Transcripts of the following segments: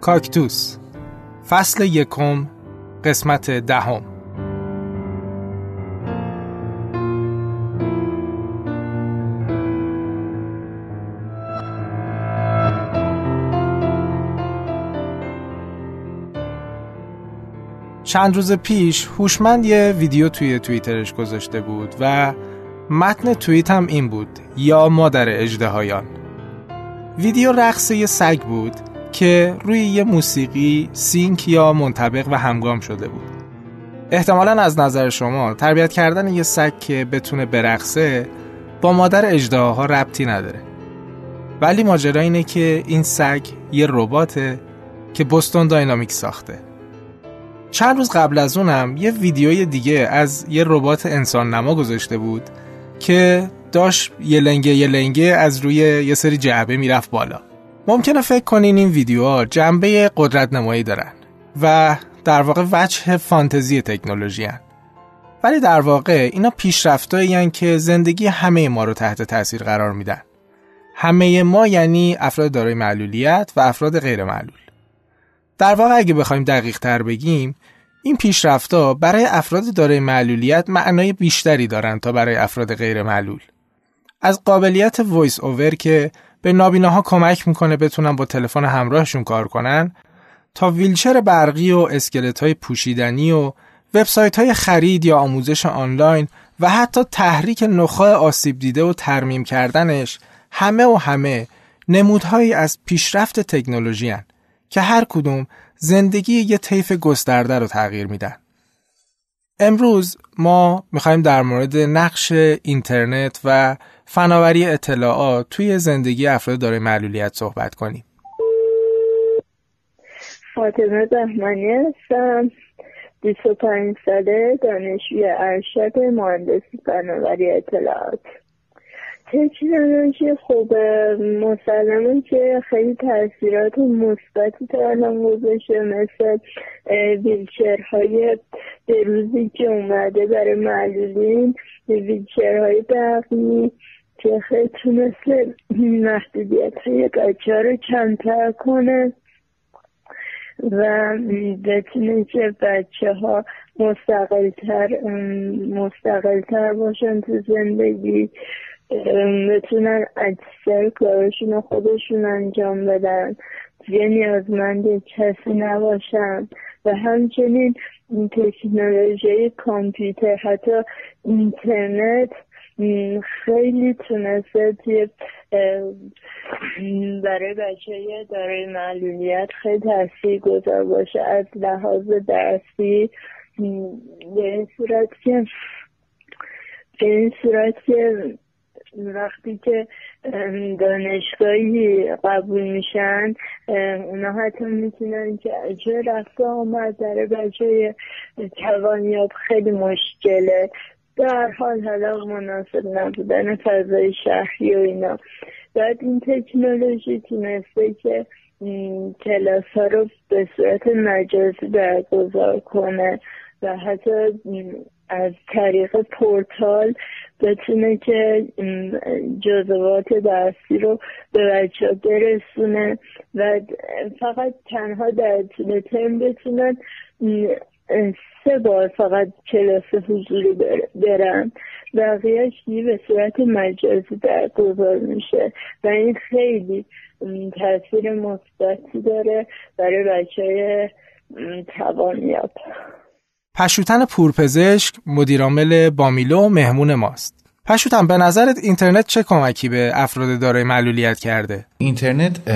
کاکتوس. فصل یکم قسمت دهم. چند روز پیش هوشمند یه ویدیو توی توییترش گذاشته بود و متن توییت هم این بود یا مادر اجدهایان ویدیو رقص یه سگ بود. که روی یه موسیقی سینک یا منطبق و همگام شده بود. احتمالا از نظر شما تربیت کردن یه سگ که بتونه برقصه با مادر اجدهاها ربطی نداره. ولی ماجرا اینه که این سگ یه رباته که بوستون داینامیک ساخته. چند روز قبل از اونم یه ویدیوی دیگه از یه ربات انسان نما گذاشته بود که داشت یه لنگه یه لنگه از روی یه سری جعبه می‌رفت بالا. ممکنه فکر کنین این ویدیوها جنبه قدرت نمایی دارن و در واقع وجه فانتزی تکنولوژی هن. ولی در واقع اینا پیشرفتایی که زندگی همه ما رو تحت تاثیر قرار میدن. همه ما یعنی افراد دارای معلولیت و افراد غیر معلول. در واقع اگه بخوایم دقیق تر بگیم این پیشرفتها برای افراد دارای معلولیت معنای بیشتری دارن تا برای افراد غیر معلول. از قابلیت VoiceOver که به نابیناها کمک می‌کنه بتونن با تلفن همراهشون کار کنن تا ویلچر برقی و اسکلت های پوشیدنی و وبسایت های خرید یا آموزش آنلاین و حتی تحریک نخاع آسیب دیده و ترمیم کردنش همه و همه نمودهایی از پیشرفت تکنولوژی که هر کدوم زندگی یه طیف گسترده رو تغییر میدن. امروز ما می‌خوایم در مورد نقش اینترنت و فناوری اطلاعات توی زندگی افراد داره معلولیت صحبت کنیم. فاطمه بهمنی هستم 25 ساله دانشجوی ارشد مهندسی فناوری اطلاعات تکنولوژی خوب مسلمه که خیلی تاثیرات مثبتی الان گذاشته مثل ویلچرهای به روزی که اومده برای معلولین ویلچرهای برقی که خیلی تونسته محدودیت های بچه رو کمتر کنه و بتونه که بچه ها مستقلتر مستقلتر باشن تو زندگی بتونن اکثر کارشون خودشون انجام بدن. یه نیازمند کسی نباشن. و همچنین تکنولوژی کامپیوتر حتی اینترنت خیلی تونسته توی برای بچه داره معلولیت خیلی تاثیر گذار باشه. از لحاظ درسی به این صورت که به این صورت که وقتی که دانشگاهی قبول میشن اونا حتی می‌تونن که اجه رفته آمد در بچه توانیاب خیلی مشکله. در حال حالا مناسب نبودن فضای شهری و اینا. بعد این تکنولوژی تونسته که کلاس ها رو به صورت مجازی برگزار کنه و حتی از طریق پورتال بتونه که جزوات درسی رو به بچه برسونه و فقط تنها در طول ترم بتونن سه بار فقط کلاس حضوری برن بقیهش به صورت مجازی برگزار میشه. و این خیلی تاثیر مثبتی داره برای بچه های توانیاب پشوتن پورپزشک مدیرعامل بامیلو مهمون ماست. پشوتن به نظرت اینترنت چه کمکی به افراد دارای معلولیت کرده؟ اینترنت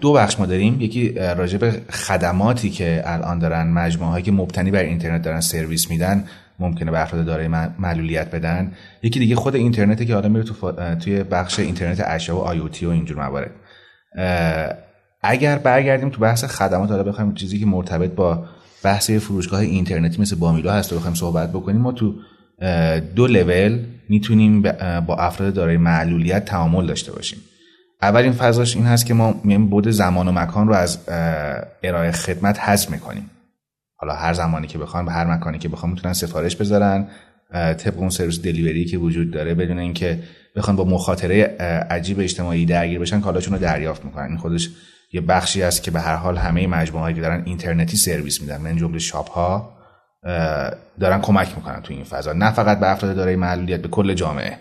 دو بخش ما داریم. یکی راجع به خدماتی که الان دارن مجموعه هایی که مبتنی بر اینترنت دارن سرویس میدن ممکنه به افراد دارای معلولیت بدن. یکی دیگه خود اینترنت که آدم میره تو توی بخش اینترنت اشیا و آیوتی و اینجور موارد. اگر برگردیم تو بحث خدمات حالا بخوایم چیزی که مرتبط با بحث فروشگاه اینترنتی مثل بامیلو هست و بخوایم صحبت بکنیم ما تو دو لول می‌تونیم با افراد دارای معلولیت تعامل داشته باشیم. اولین فضاش این هست که ما میایم بود زمان و مکان رو از ارائه خدمت حذف می‌کنیم. حالا هر زمانی که بخوان به هر مکانی که بخوان می‌تونن سفارش بذارن طبق اون سرویس دلیوری که وجود داره بدون اینکه بخوان با مخاطره عجیب اجتماعی درگیر بشن کالاشون رو دریافت می‌کنن. این خودش یه بخشی است که به هر حال همه مجموعه که دارن اینترنتی سرویس میدن. من جمله shop ها دارن کمک می‌کنن تو این فضا. نه فقط به افراد دارای معلولیت به کل جامعه.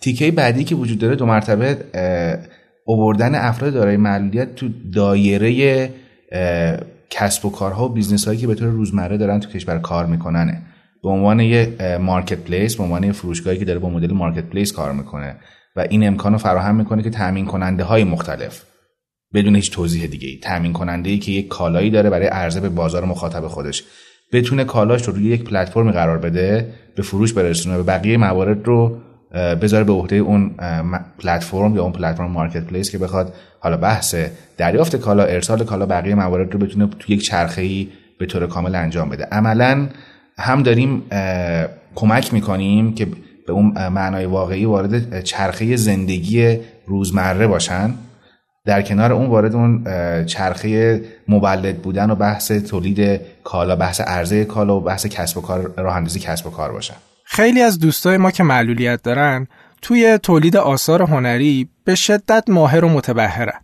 تیکه بعدی که وجود داره دو مرتبه اووردن افراد دارای معلولیت تو دایره کسب و کارها و business هایی که به طور روزمره دارن تو کشور کار میکننه به عنوان یه marketplace به عنوان یه فروشگاهی که داره با مدل marketplace کار می‌کنه. و این امکان رو فراهم می‌کنه که تامین کننده های مختلف. بدون هیچ توضیح دیگه ای تامین کننده ای که یک کالایی داره برای عرضه به بازار مخاطب خودش. بتونه کالاش رو روی یک پلتفرم قرار بده به فروش برسونه و بقیه موارد رو بذاره به عهده اون پلتفرم یا اون پلتفرم marketplace که بخواد حالا بحث دریافت کالا ارسال کالا بقیه موارد رو بتونه تو یک چرخه ای به طور کامل انجام بده. عملا هم داریم کمک می‌کنیم که به اون معنای واقعی وارد چرخه زندگی روزمره باشن. در کنار اون وارد اون چرخه مولد بودن و بحث تولید کالا بحث عرضه کالا و بحث کسب و کار راه اندازی کسب و کار باشن. خیلی از دوستای ما که معلولیت دارن توی تولید آثار هنری به شدت ماهر و متبهرن.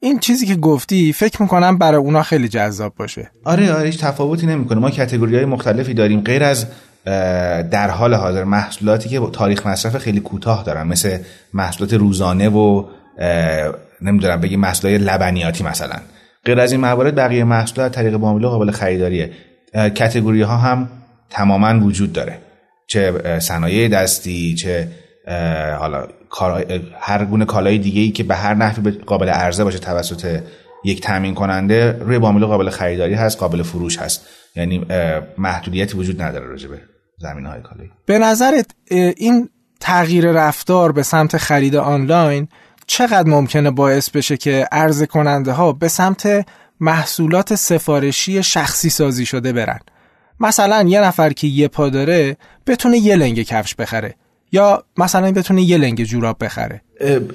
این چیزی که گفتی فکر می‌کنم برای اونا خیلی جذاب باشه. آره آره هیچ تفاوتی نمی‌کنه. ما کتگوری های مختلفی داریم. غیر از در حال حاضر محصولاتی که تاریخ مصرف خیلی کوتاه دارن مثل محصولات روزانه و نمی‌دونم بگیم محصولات لبنیاتی مثلا. غیر از این موارد بقیه محصولات طریق معامله قابل خریداریه. کتگوری ها هم تماما وجود داره. چه صنایع دستی چه حالا هر گونه کالای دیگه ای که به هر نحوی قابل عرضه باشه توسط یک تامین کننده روی معامله قابل خریداری هست قابل فروش هست. یعنی محدودیتی وجود نداره راجع به زمین های کالایی. به نظرت این تغییر رفتار به سمت خرید آنلاین چقدر ممکنه باعث بشه که عرضه کننده ها به سمت محصولات سفارشی شخصی سازی شده برن؟ مثلا یه نفر که یه پا داره بتونه یه لنگ کفش بخره یا مثلا بتونه یه لنگ جوراب بخره.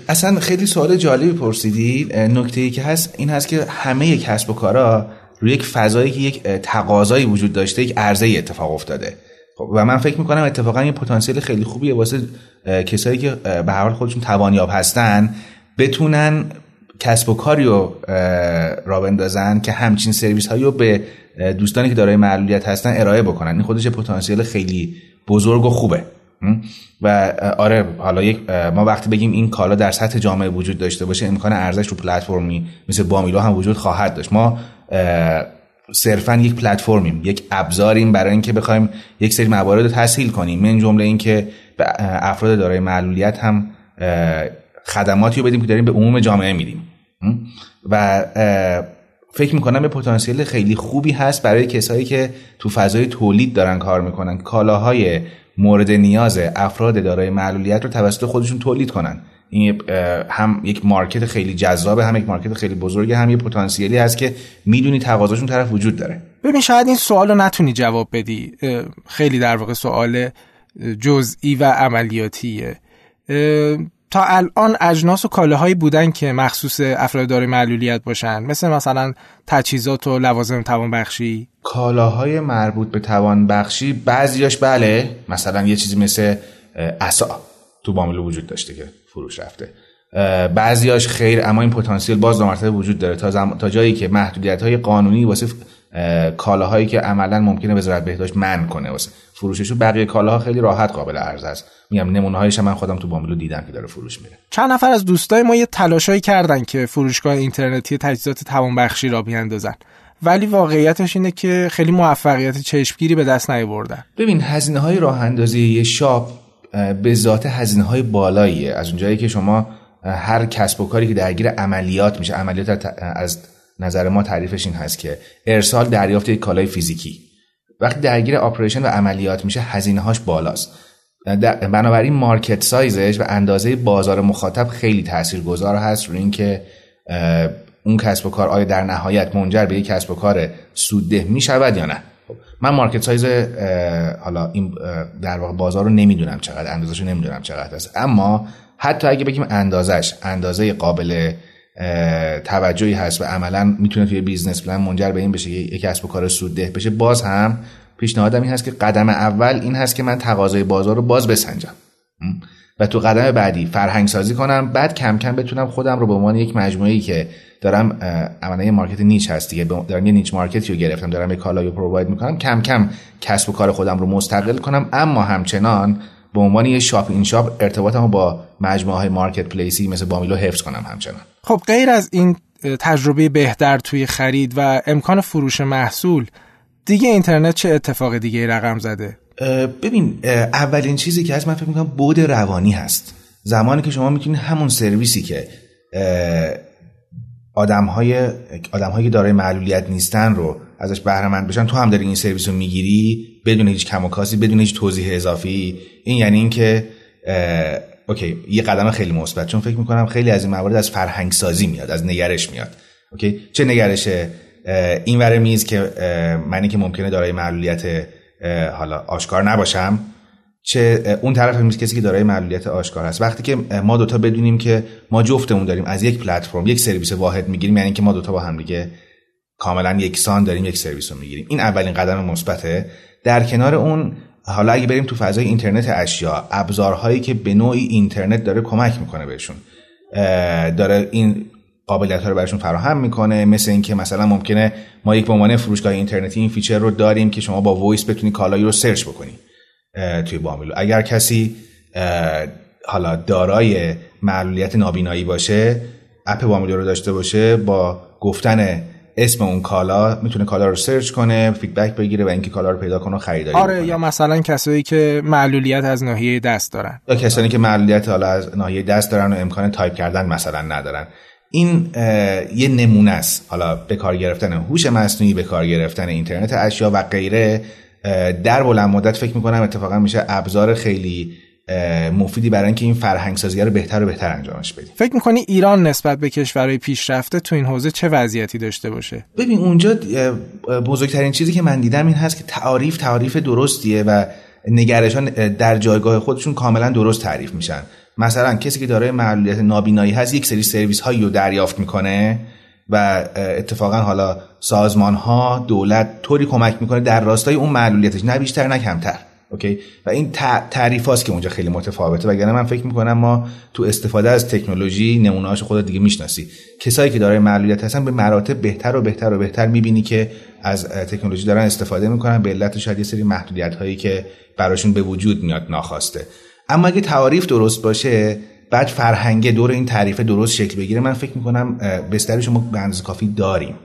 اصلا خیلی سوال جالبی پرسیدی. نکته ای که هست این هست که همه کسب و کارا روی یک فضایی که یک تقاضایی وجود داشته یک عرضه اتفاق افتاده. و من فکر می‌کنم اتفاقا یه پتانسیل خیلی خوبیه واسه کسایی که به هر حال خودشون توانیاب هستن بتونن کسب و کاری رو را بندازن که همچین سرویس هایی رو به دوستانی که دارای معلولیت هستن ارائه بکنن. این خودش پتانسیل خیلی بزرگ و خوبه. و آره حالا یک ما وقتی بگیم این کالا در سطح جامعه وجود داشته باشه امکان ارزش رو پلتفرمی مثل بامیلو هم وجود خواهد داشت. ما صرفا یک پلتفرمیم یک ابزاریم برای اینکه بخوایم یک سری موارد رو تسهیل کنیم. من جمله اینکه به افراد دارای معلولیت هم خدماتی رو بدیم که داریم به عموم جامعه میدیم. و فکر می‌کنم به پتانسیل خیلی خوبی هست برای کسایی که تو فضای تولید دارن کار می‌کنن. کالاهای مورد نیاز افراد دارای معلولیت رو توسط خودشون تولید کنن. این هم یک مارکت خیلی جذابه هم یک مارکت خیلی بزرگه هم یه پتانسیلی هست که می‌دونی تقاضاشون طرف وجود داره. ببین شاید این سوال رو نتونی جواب بدی. خیلی در واقع سوال جزئی و عملیاتیه. تا الان اجناس و کالاهایی بودن که مخصوص افراد دارای معلولیت باشن مثل مثلا تجهیزات و لوازم توانبخشی. کالاهای مربوط به توانبخشی بعضیاش بله مثلا یه چیزی مثل عصا. تو باملو وجود داشته که فروش رفته. بعضیاش خیر اما این پتانسیل باز دو مرتبه وجود داره. تا, زم... تا جایی که محدودیت های قانونی واسه کالاهایی که عملا ممکنه وزارت بهداشت من کنه واسه فروششو بقیه کالاها خیلی راحت قابل عرضه است. میگم نمونه هایش من خودم تو باملو دیدم که داره فروش میره. چند نفر از دوستای ما یه تلاشایی کردن که فروشگاه اینترنتی تجهیزات توانبخشی را بیاندازن. ولی واقعیتش اینه که خیلی موفقیت چشمگیری به دست نیاوردن. ببین هزینه های راه اندازی یه شاپ به ذات هزینه های بالاییه. از اونجایی که شما هر کسب و کاری که درگیر عملیات میشه عملیات از نظر ما تعریفش این هست که ارسال دریافت یک کالای فیزیکی. وقتی درگیر آپریشن و عملیات میشه هزینه هاش بالاست بنابراین market size ش و اندازه بازار مخاطب خیلی تاثیرگذار هست. روی اینکه اون کسب و کار آیا در نهایت منجر به یک کسب و کار سودده می شود یا نه. من market size حالا این در واقع بازار رو نمی‌دونم چقدر اندازش رو نمی‌دونم چقدر است. اما حتی اگه بگیم اندازش اندازه قابل توجهی هست و عملا می‌تونه توی business plan منجر به این بشه یک کسب و کار سودده بشه باز هم پیشنهادم این هست که قدم اول این هست که من تقاضای بازار رو باز بسنجم. و تو قدم بعدی فرهنگ سازی کنم بعد کم کم بتونم خودم رو به عنوان یک مجموعه که دارم عملا market niche هست دیگه. دارم یه niche market ی رو گرفتم دارم یه کالایی رو provide می‌کنم کم کم کسب و کار خودم رو مستقل کنم. اما همچنان به عنوان یه shop این shop ارتباطمو با مجموعه های marketplace ی مثل بامیلو حفظ کنم همچنان. خب غیر از این تجربه بهتر توی خرید و امکان فروش محصول دیگه اینترنت چه اتفاق دیگه رقم زده؟ ببین اولین چیزی که هست من فکر می‌کنم بود روانی هست. زمانی که شما می‌تونید همون سرویسی که آدم های آدم که دارای معلولیت نیستن رو ازش بهره بشن تو هم داری این سرویس رو می‌گیری بدون هیچ کم و کاسی بدون هیچ توضیح اضافی. این یعنی اینکه اوکی یه قدم خیلی مثبت. چون فکر می‌کنم خیلی از این موارد از فرهنگ سازی میاد از نگرش میاد. اوکی؟ چه نگرشه؟ این ور میز که منی که ممکنه دارای معلولیت حالا آشکار نباشم. چه اون طرف میز کسی که دارای معلولیت آشکار هست وقتی که ما دوتا بدونیم که ما جفتمون داریم از یک پلتفرم یک سرویس واحد می‌گیریم یعنی که ما دوتا با هم دیگه کاملا یکسان داریم یک سرویس رو می‌گیریم. این اولین قدم مثبته. در کنار اون حالا اگه بریم تو فضای اینترنت اشیا ابزارهایی که به نوعی اینترنت داره کمک می‌کنه بهشون. داره این قابلیت ها رو برشون فراهم می‌کنه. مثل اینکه مثلا ممکنه ما یک به عنوان فروشگاه اینترنتی این feature رو داریم که شما با voice بتونی کالایی رو search بکنی توی بامیلو اگر کسی حالا دارای معلولیت نابینایی باشه app بامیلو رو داشته باشه با گفتن اسم اون کالا می‌تونه کالا رو search کنه feedback بگیره و اینکه کالا رو پیدا کنه و خریداری آره یا مثلا کسایی که معلولیت از ناحیه دست دارن. یا کسانی که معلولیت حالا از ناحیه دست دارن و امکان تایپ کردن مثلا ندارن. این یه نمونه است. حالا به کار گرفتن هوش مصنوعی به کار گرفتن اینترنت اشیا و غیره در بلند مدت فکر می‌کنم اتفاقا میشه ابزار خیلی مفیدی برای اینکه این فرهنگ سازی رو بهتر و بهتر انجامش بدیم. فکر می‌کنی ایران نسبت به کشورهای پیشرفته تو این حوزه چه وضعیتی داشته باشه؟ ببین اونجا بزرگترین چیزی که من دیدم این هست که تعریف تعریف درستیه و نگرشان در جایگاه خودشون کاملا درست تعریف میشن. مثلا کسی که دارای معلولیت نابینایی هست یک سری سرویس هایی رو دریافت می‌کنه و اتفاقا حالا سازمان ها دولت طوری کمک می‌کنه در راستای اون معلولیتش نه بیشتر نه کمتر. اوکی؟ و این تعریف هاست که اونجا خیلی متفاوته. وگرنه من فکر می‌کنم ما تو استفاده از تکنولوژی نمونه‌هاش خود دیگه می‌شناسی. کسایی که دارای معلولیت هستن به مراتب بهتر و بهتر و بهتر می‌بینی که از تکنولوژی دارن استفاده می‌کنن. به علت شاید یه سری محدودیت هایی که براشون به وجود میاد ناخواسته. اما اگه تعریف درست باشه بعد فرهنگ دور این تعریف درست شکل بگیره من فکر می‌کنم بسترش ما به اندازه کافی داریم.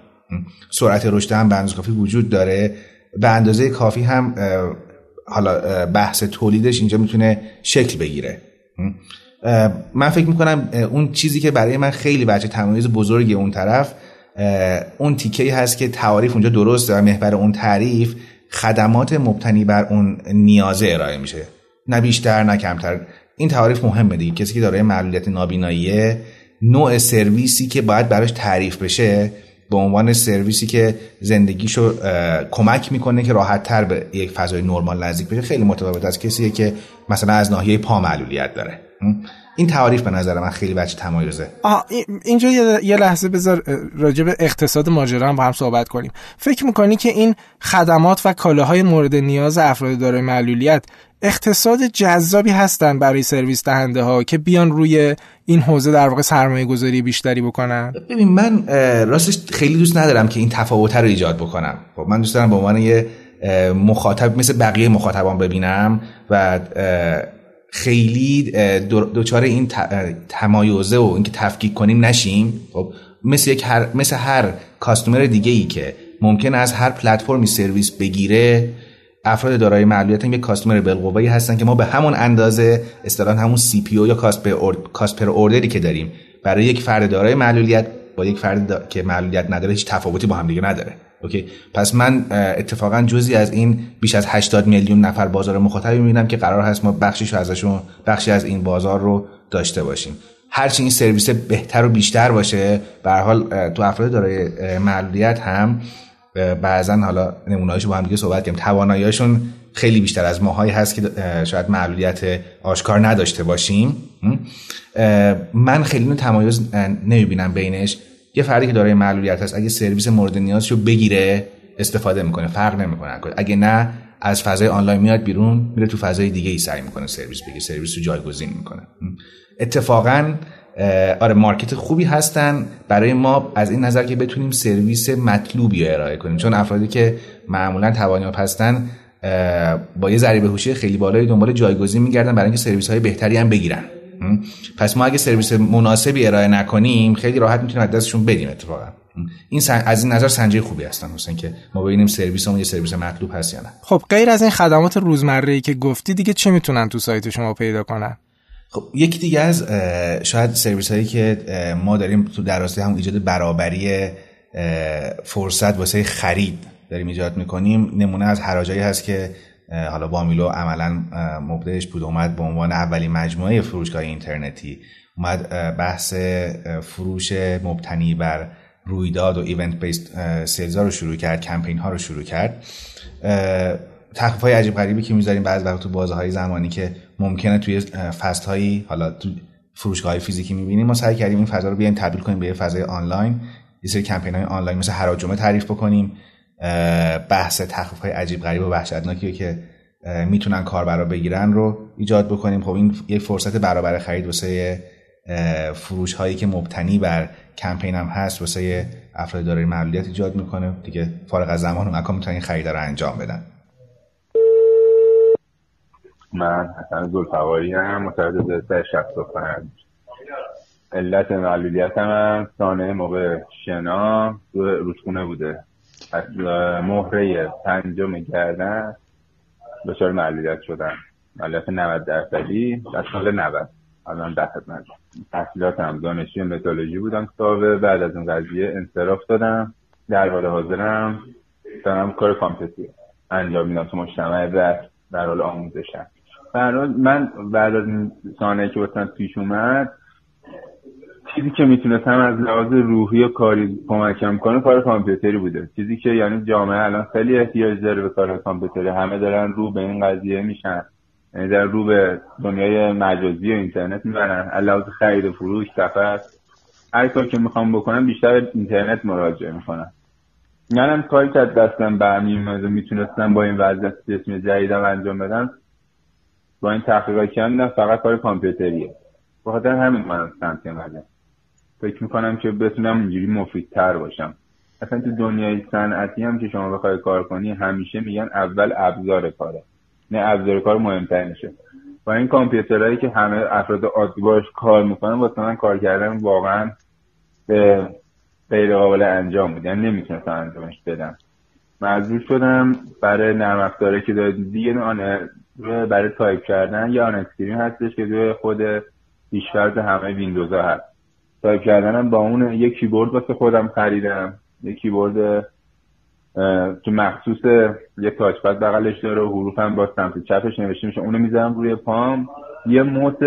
سرعت رشد هم به اندازه کافی وجود داره. به اندازه کافی هم حالا بحث تولیدش اینجا می‌تونه شکل بگیره. من فکر می‌کنم اون چیزی که برای من خیلی بچه تمایز بزرگی اون طرف اون تیکه هست که تعریف اونجا درسته و محور اون تعریف خدمات مبتنی بر اون نیازه ارائه میشه. نه بیشتر نه کمتر. این تعریف مهمه دیگه کسی که دارای معلولیت نابیناییه نوع سرویسی که باید براش تعریف بشه به عنوان سرویسی که زندگیشو کمک می‌کنه که راحت تر به یک فضای نرمال نزدیک بشه. خیلی متفاوت از کسی که مثلا از ناحیه پا معلولیت داره. این تعریف به نظر من خیلی بچه تمایزه. اینجا یه لحظه بذار راجع به اقتصاد ماجرا هم با هم صحبت کنیم. فکر می‌کنی که این خدمات و کالاهای مورد نیاز افراد دارای معلولیت اقتصاد جذابی هستن برای سرویس دهنده ها که بیان روی این حوزه در واقع سرمایه گذاری بیشتری بکنن؟ ببین من راستش خیلی دوست ندارم که این تفاوت رو ایجاد بکنم. خب من دوست دارم به عنوان یه مخاطب مثل بقیه مخاطبان ببینم و خیلی دوچار این تمایزه و اینکه تفکیک کنیم نشیم. خب مثل یک هر مثل هر customer دیگه ای که ممکنه از هر پلتفرمی سرویس بگیره افراد دارای معلولیت یک customer بالقوه‌ای هستن که ما به همون اندازه اصطلاحاً همون CPO یا cost per order ی که داریم برای یک فرد دارای معلولیت با یک فرد که معلولیت نداره هیچ تفاوتی با هم دیگه نداره. Okay؟ پس من اتفاقا جزی از این بیش از 80 میلیون نفر بازار مخاطبی می‌بینم که قرار هست ما بخشیش ازشون بخشی از این بازار رو داشته باشیم. هرچی این سرویس بهتر و بیشتر باشه به حال تو افراد دارای معلولیت هم بعضا حالا نمونه‌هاشو با هم دیگه صحبت کنیم تواناییشون خیلی بیشتر از ماهایی هست که شاید معلولیت آشکار نداشته باشیم. من خیلی تمایز نمی‌بینم بینش. یه فردی که دارای معلولیت هست اگه سرویس مورد نیازشو بگیره استفاده می‌کنه فرق نمی‌کنه اگه نه از فضای آنلاین میاد بیرون میره تو فضای دیگه ای سعی می‌کنه سرویس بگیره سرویس رو جایگزین می‌کنه. اتفاقا آره market خوبی هستن. برای ما از این نظر که بتونیم سرویس مطلوبی ارائه کنیم. چون افرادی که معمولا توانیاب هستن با یه ضریب هوشی خیلی بالای دنبال جایگزین میگردن برای اینکه سرویس های بهتری هم بگیرن. پس ما اگه سرویس مناسبی ارائه نکنیم خیلی راحت می‌تونیم از دستشون بدیم اتفاقا. این از این نظر سنجه خوبی هستن حسین که ما ببینیم سرویسمون یه سرویس مطلوب هست یا نه. خب غیر از این خدمات روزمره ای که گفتی دیگه چه می‌تونن تو سایت شما پیدا کنن؟ خب یکی دیگه از شاید سرویس هایی که ما داریم تو در هم ایجاد برابری فرصت واسه خرید داریم ایجاد می‌کنیم. نمونه از حراجایی هست که حالا بامیلو عملا مبدعش بود اومد به عنوان اولین مجموعه فروشگاه اینترنتی. اومد بحث فروش مبتنی بر رویداد و ایونت بیست سیلز رو شروع کرد کمپین ها رو شروع کرد. تخفیف های عجیب غریبی که می‌ذاریم بعض وقت تو بازه های زمانی که ممکنه توی فست هایی حالا تو فروشگاه های فیزیکی می‌بینیم ما سعی کردیم این فضا رو بیایم تبدیل کنیم به فضای آنلاین یه سری کمپین های آنلاین مثل هراجمه تعریف بکنیم بحث تخفیف های عجیب غریب و وحشتناکی که می‌تونن کاربرا بگیرن رو ایجاد بکنیم. خب این یک فرصت برابر خرید واسه فروش هایی که مبتنی بر کمپین هم هست واسه افراد دارای معلولیت ایجاد می‌کنه. دیگه فارغ از زمان و مکان می‌تونن این خرید رو انجام بدن. من حسن زلفواری هم متولد 65 علت معلولیت هم سانه موقع شنا روزخونه بوده. از مهره پنجم گردن دچار معلولیت شدن معلولیت 90 درصدی از سال 90 الان در خدمت. تحصیلاتم دانشجوی متالوژی بودم کتابه بعد از اون قضیه انصراف دادم. در حال حاضرم دارم کار کامپیوتر انجام میدم تو مجتمع رست در حال آموزشم. من بعد از این سانه که واسه پیش اومد چیزی که می‌تونستم از لحاظ روحی و کاری کمکم کنه کار کامپیوتری بوده. چیزی که یعنی جامعه الان خیلی احتیاج داره به کار کامپیوتری. همه دارن رو به این قضیه میشن. یعنی در رو به دنیای مجازی و اینترنت می‌برن. لحاظ خرید و فروش سفر. هر کار که می‌خوام بکنم بیشتر اینترنت مراجعه می‌کنم. منم کاری که از دستم برمیومد و می‌تونستم با این وضعیت جسم جدیدم انجام بدم. با این تحقیقات کردن فقط کار کامپیوتریه. بخاطر همین من سمت اومدم فکر می‌کنم که بتونم اینجوری مفیدتر باشم. اصلا تو دنیای صنعتی هم که شما بخوای کار کنی همیشه میگن اول ابزار کاره. نه ابزار کار مهمتر میشه. و این کامپیوترهایی که همه افراد عادی باش کار می‌کنن واسه من کار کردن واقعا به غیر قابل انجام بود. یعنی نمی‌تونستم انجامش بدم. مجبور شدم برای نرم که داره دیگه برای تایپ کردن یا آن هستش که دوی خود پیشفرض همه ویندوز ها هست. تایپ کردنم با اون یه کیبورد واسه خودم خریدم. یه کیبورد که مخصوص یه تاچ پد بغلش داره و حروفم با سمت چپش نوشته میشه. اونو می‌ذارم روی پام. یه موت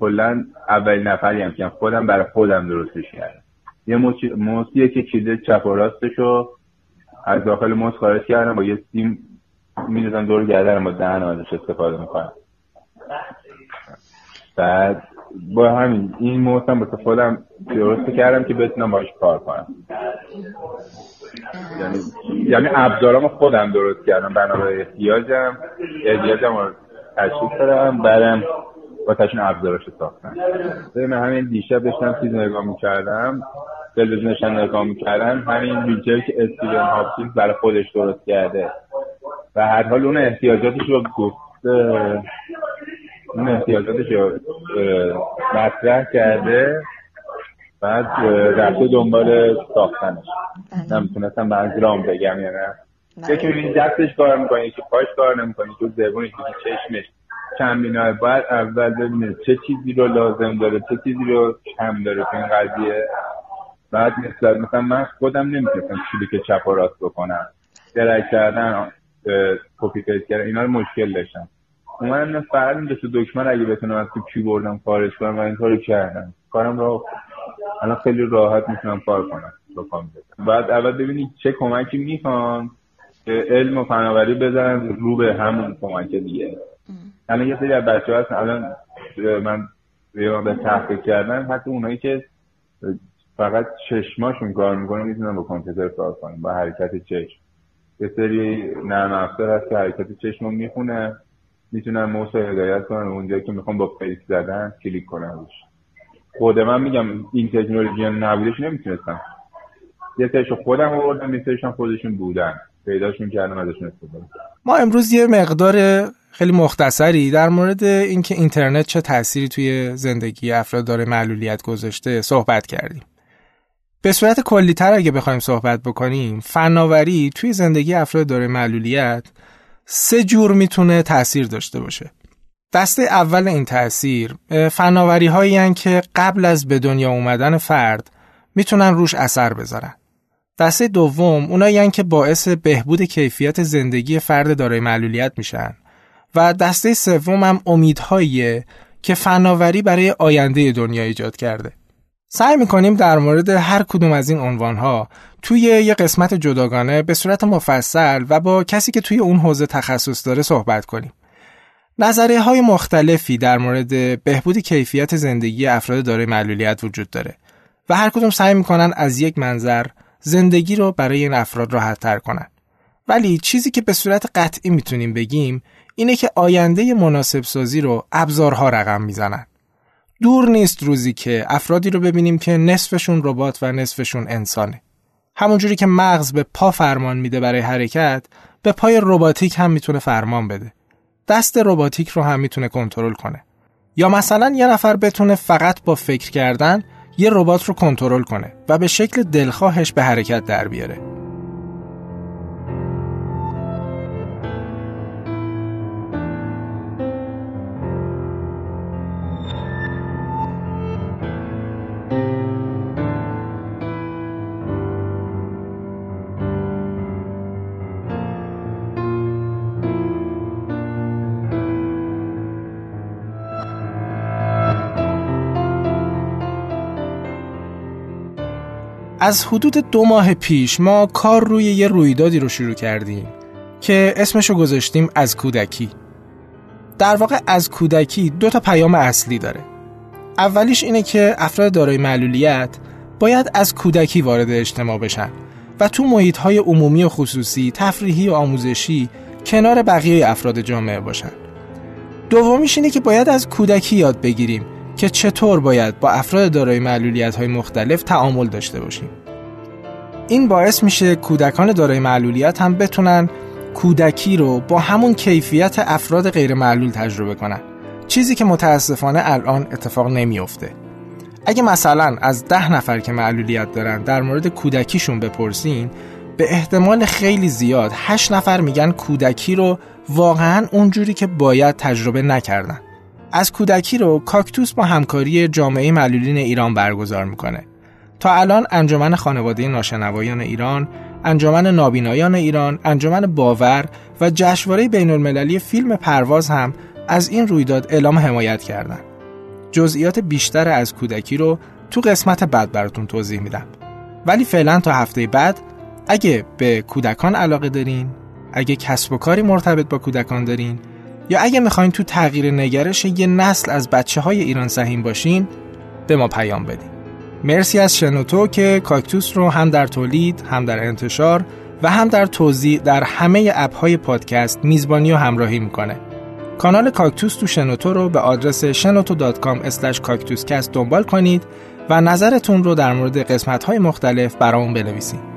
کلا اولین نفری هم که خودم برای خودم درستش کردم. یه موسیه که چیده چپ و راستشو از داخل موس خارج کردم با یه سیم میدازم دور گردنم با دهن ازش استفاده می‌کنم. بعد با همین این موسم با خودم درست کردم که بتونم باش کار کنم. یعنی یعنی ابزارامو خودم درست کردم. بنابرای احتیاجم احتیاجم رو تشکیل دادم بعدم با تشون ابزارش ساختم من همین دیشب داشتم چیز نگاه می‌کردم. تلویزیونش نگاه می‌کردم. همین ویلچر که استیون هاپکینز برای خودش درست کرده. و هر حال اون احتیاجاتش رو گفته اون احتیاجاتش رو مطرح کرده بعد رفته دنبال ساختنش. بله. نمی‌تونستم رام بگم یا نه. بله. یکی این دستش کار می‌کنه یکی پاش کار نمی‌کنه تو زبون یکی چشمش. کم بینای باید اول ببینه چه چیزی رو لازم داره چه چیزی رو کم داره تو این قضیه. بعد مثلا مثلا من خودم نمی‌تونستم که چپ و راست بکنم. درک کردن copy paste کردن اینا رو مشکل داشتم اومدم فقط این دو دکمه اگه بتونم از تو کیبوردم خارج کنم و این کارو کردم. کارم رو الان خیلی راحت می‌تونم کار کنم با بعد اول ببینید چه کمکی می‌خوان که علم و فناوری بزنن رو به همون کمک دیگه. الان یه سری از بچه هست الان من به تحقیق کردن حتی اونایی که فقط چشماشون کار می‌کنه می‌تونن با کامپیوتر کار کنن با حرکت چشم. یه سری نرم افزار هست که حرکت چشم می‌خونه. می‌تونن موس هدایت کنن. اونجایی که می‌خوام با فیس زدن کلیک کنن روش. خود من میگم این تکنولوژی نبودش نمی‌تونستم. یه سرش خودم آوردم یه خودشون بودن. پیداشون کردم ازشون استفاده ما امروز یه مقدار خیلی مختصری در مورد اینکه اینترنت چه تأثیری توی زندگی افراد داره معلولیت گذاشته صحبت کردیم. به صورت کلیتر اگه بخوایم صحبت بکنیم فناوری توی زندگی افراد داره معلولیت سه جور می‌تونه تاثیر داشته باشه. دسته اول این تاثیر فناوری هایی که قبل از به دنیا اومدن فرد می‌تونن روش اثر بذارن. دسته دوم اونایی که باعث بهبود کیفیت زندگی فرد دارای معلولیت میشن. و دسته سوم هم امیدهاییه که فناوری برای آینده دنیا ایجاد کرده. سعی می‌کنیم در مورد هر کدوم از این عنوانها توی یه قسمت جداگانه به صورت مفصل و با کسی که توی اون حوزه تخصص داره صحبت کنیم. نظریه های مختلفی در مورد بهبود کیفیت زندگی افراد داره معلولیت وجود داره و هر کدوم سعی می‌کنن از یک منظر زندگی رو برای این افراد راحت تر کنن. ولی چیزی که به صورت قطعی می‌تونیم بگیم اینه که آینده مناسب سازی رو ابزارها رقم می‌زنن. دور نیست روزی که افرادی رو ببینیم که نصفشون ربات و نصفشون انسانه. همونجوری که مغز به پا فرمان میده برای حرکت، به پای رباتیک هم می‌تونه فرمان بده. دست رباتیک رو هم می‌تونه کنترل کنه. یا مثلا یه نفر بتونه فقط با فکر کردن یه ربات رو کنترل کنه و به شکل دلخواهش به حرکت در بیاره. از حدود دو ماه پیش ما کار روی یه رویدادی رو شروع کردیم که اسمشو گذاشتیم از کودکی. در واقع از کودکی دو تا پیام اصلی داره. اولیش اینه که افراد دارای معلولیت باید از کودکی وارد اجتماع بشن و تو محیط های عمومی و خصوصی تفریحی و آموزشی کنار بقیه افراد جامعه باشن. دومیش اینه که باید از کودکی یاد بگیریم که چطور باید با افراد دارای معلولیت های مختلف تعامل داشته باشیم. این باعث میشه کودکان دارای معلولیت هم بتونن کودکی رو با همون کیفیت افراد غیر معلول تجربه کنن. چیزی که متاسفانه الان اتفاق نمیافته. اگه مثلا از ده نفر که معلولیت دارن در مورد کودکیشون بپرسین به احتمال خیلی زیاد هشت نفر میگن کودکی رو واقعا اونجوری که باید تجربه نکردن. از کودکی رو کاکتوس با همکاری جامعه معلولین ایران برگزار می‌کنه. تا الان انجمن خانواده ناشنوایان ایران، انجمن نابینایان ایران، انجمن باور و جشنواره بین المللی فیلم پرواز هم از این رویداد اعلام حمایت کردند. جزئیات بیشتر از کودکی رو تو قسمت بعد براتون توضیح میدم. ولی فعلا تا هفته بعد اگه به کودکان علاقه دارین، اگه کسب و کاری مرتبط با کودکان دارین یا اگه می‌خواین تو تغییر نگرش یه نسل از بچه های ایران سهیم باشین به ما پیام بدین. مرسی از شنوتو که کاکتوس رو هم در تولید هم در انتشار و هم در توضیح در همه اپ های پادکست میزبانی و همراهی می‌کنه. کانال کاکتوس تو شنوتو رو به آدرس shenoto.com کاکتوسکست دنبال کنید و نظرتون رو در مورد قسمت های مختلف برامون بنویسید